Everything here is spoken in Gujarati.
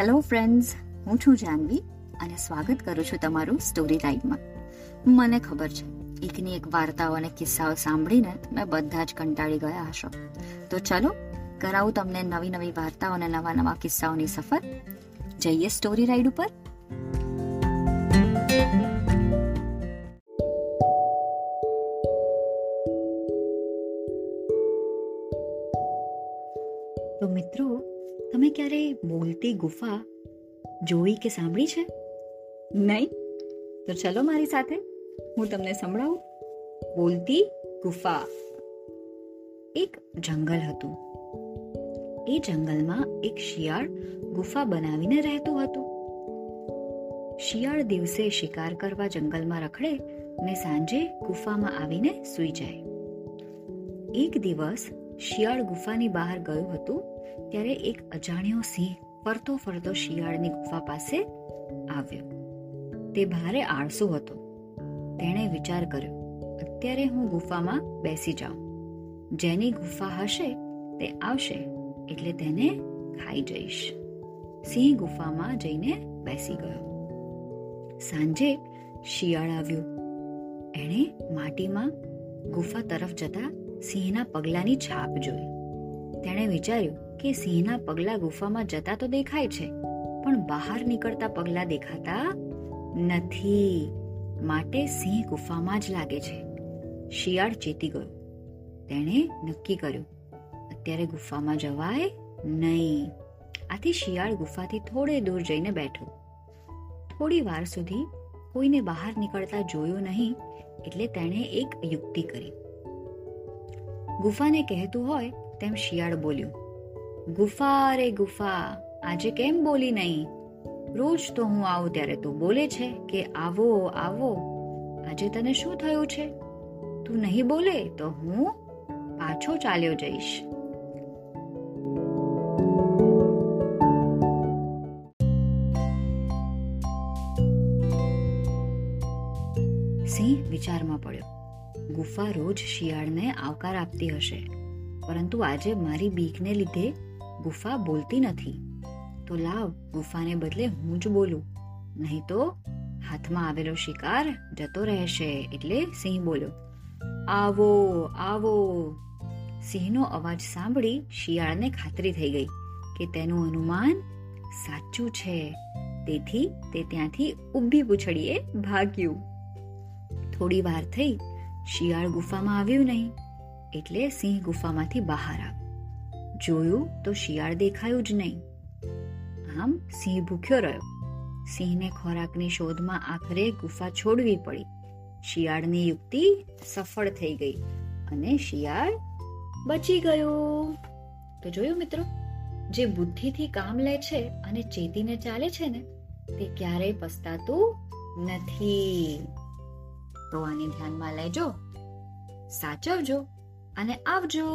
હેલો ફ્રેન્ડ્સ હું છું જાનવી અને સ્વાગત કરું છું તમારું સ્ટોરી ટાઈમમાં મને ખબર છે એકની એક વાર્તાઓ અને કિસ્સાઓ સાંભળીને તમે બધા જ કંટાળી ગયા હશો. તો ચલો, કરાવું તમને નવી નવી વાર્તાઓ અને નવા નવા કિસ્સાઓની સફર. જઈએ સ્ટોરી રાઈડ ઉપર. તો મિત્રો તમે ક્યારે બોલતી ગુફા જોઈ કે સાંભળી છે? નહીં. તો ચલો મારી સાથે. હું તમને સંભળાવું. બોલતી ગુફા એક જંગલ હતું. એ જંગલમાં એક શિયાળ ગુફા બનાવીને રહેતું હતું. શિયાળ દિવસે શિકાર કરવા જંગલમાં રખડે ને સાંજે ગુફામાં આવીને સૂઈ જાય. એક દિવસ શિયાળ ગુફાની બહાર ગયું હતું, ત્યારે એક અજાણ્યો સિંહ ફરતો ફરતો શિયાળની ગુફા પાસે આવ્યો. તે ભારે આળસુ હતો. તેણે વિચાર કર્યો, અત્યારે હું ગુફામાં બેસી જાઉં. જેની ગુફા હશે તે આવશે, એટલે તેને ખાઈ જઈશ. સિંહ ગુફામાં જઈને બેસી ગયો. સાંજે શિયાળ આવ્યું. એણે માટીમાં ગુફા તરફ જતા સિંહના પગલાની છાપ જોઈ. તેણે વિચાર્યું કે સિંહના પગલા ગુફામાં જતા તો દેખાય છે, પણ બહાર નીકળતા પગલા દેખાતા નથી. માટે સિંહ ગુફામાં જ લાગે છે. શિયાળ ચેતી ગયો. તેણે નક્કી કર્યું, અત્યારે ગુફામાં જવાય નહીં. આથી શિયાળ ગુફાથી થોડે દૂર જઈને બેઠો. થોડી વાર સુધી કોઈને બહાર નીકળતા જોયું નહીં, એટલે તેણે એક યુક્તિ કરી. ગુફાને કહેતું હોય તેમ શિયાળ બોલ્યું, ગુફા રે ગુફા, આજે કેમ બોલી નહીં? રોજ તો હું આવું ત્યારે તું બોલે છે કે આવો આવો. આજે તને શું થયું છે? તું નહીં બોલે તો હું પાછો ચાલ્યો જઈશ. સિંહ વિચારમાં પડ્યો. ગુફા રોજ શિયાળને આવકાર આપતી હશે. પરંતુ આજે મારી બીકને લીધે ગુફા બોલતી નથી. તો લાવ, ગુફાને બદલે હું જ બોલું. નહીં તો હાથમાં આવેલો શિકાર જતો રહેશે. એટલે સિંહ બોલ્યો, આવો આવો. સિંહનો અવાજ સાંભળી શિયાળને ખાતરી થઈ ગઈ કે તેનું અનુમાન સાચું છે. તેથી તે ત્યાંથી ઊભી પૂછડીએ ભાગ્યું. થોડી વાર થઈ શિયાળ ગુફામાં આવ્યું નહીં, એટલે સિંહ ગુફામાંથી બહાર આવ્યો. જોયું તો શિયાળ દેખાયું જ નહીં. આમ સિંહ ભૂખ્યો રહ્યો. સિંહને ખોરાકની શોધમાં આખરે ગુફા છોડવી પડી. શિયાળની યુક્તિ સફળ થઈ ગઈ અને શિયાળ બચી ગયો. તો જોયું મિત્રો, જે બુદ્ધિથી કામ લે છે અને ચેતીને ચાલે છે ને, તે ક્યારેય પસ્તાતું નથી. તો આને ધ્યાનમાં લેજો સાચવજો અને આવજો.